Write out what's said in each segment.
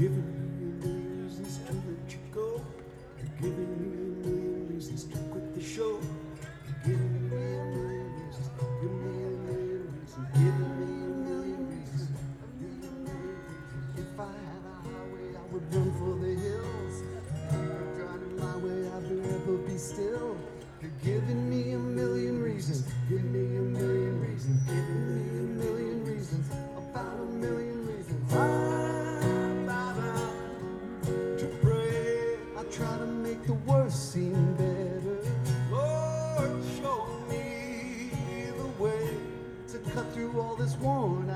Give is one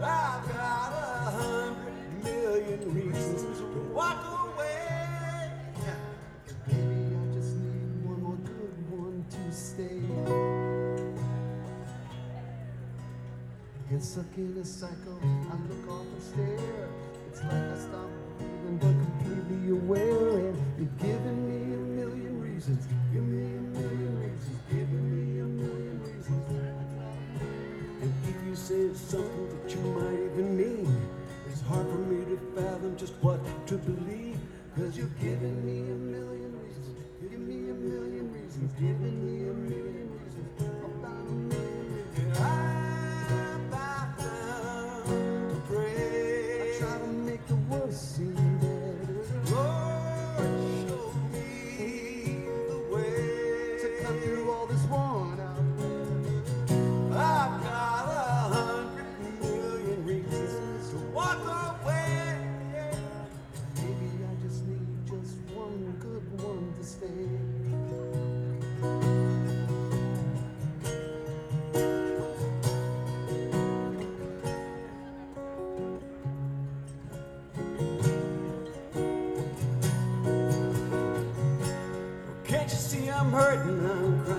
I've got a hundred million reasons to walk away. But baby, I just need one more good one to stay. Get stuck in a cycle, I look off and stare. It's like I stop I'm hurting, I'm crying.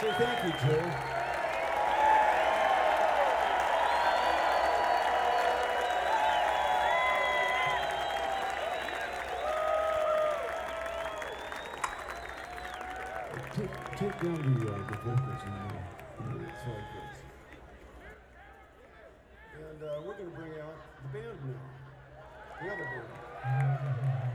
So thank you, Joe. Take, take down the, uh, the vocals in there. It's. And uh, we're going to bring out the band now. The other band.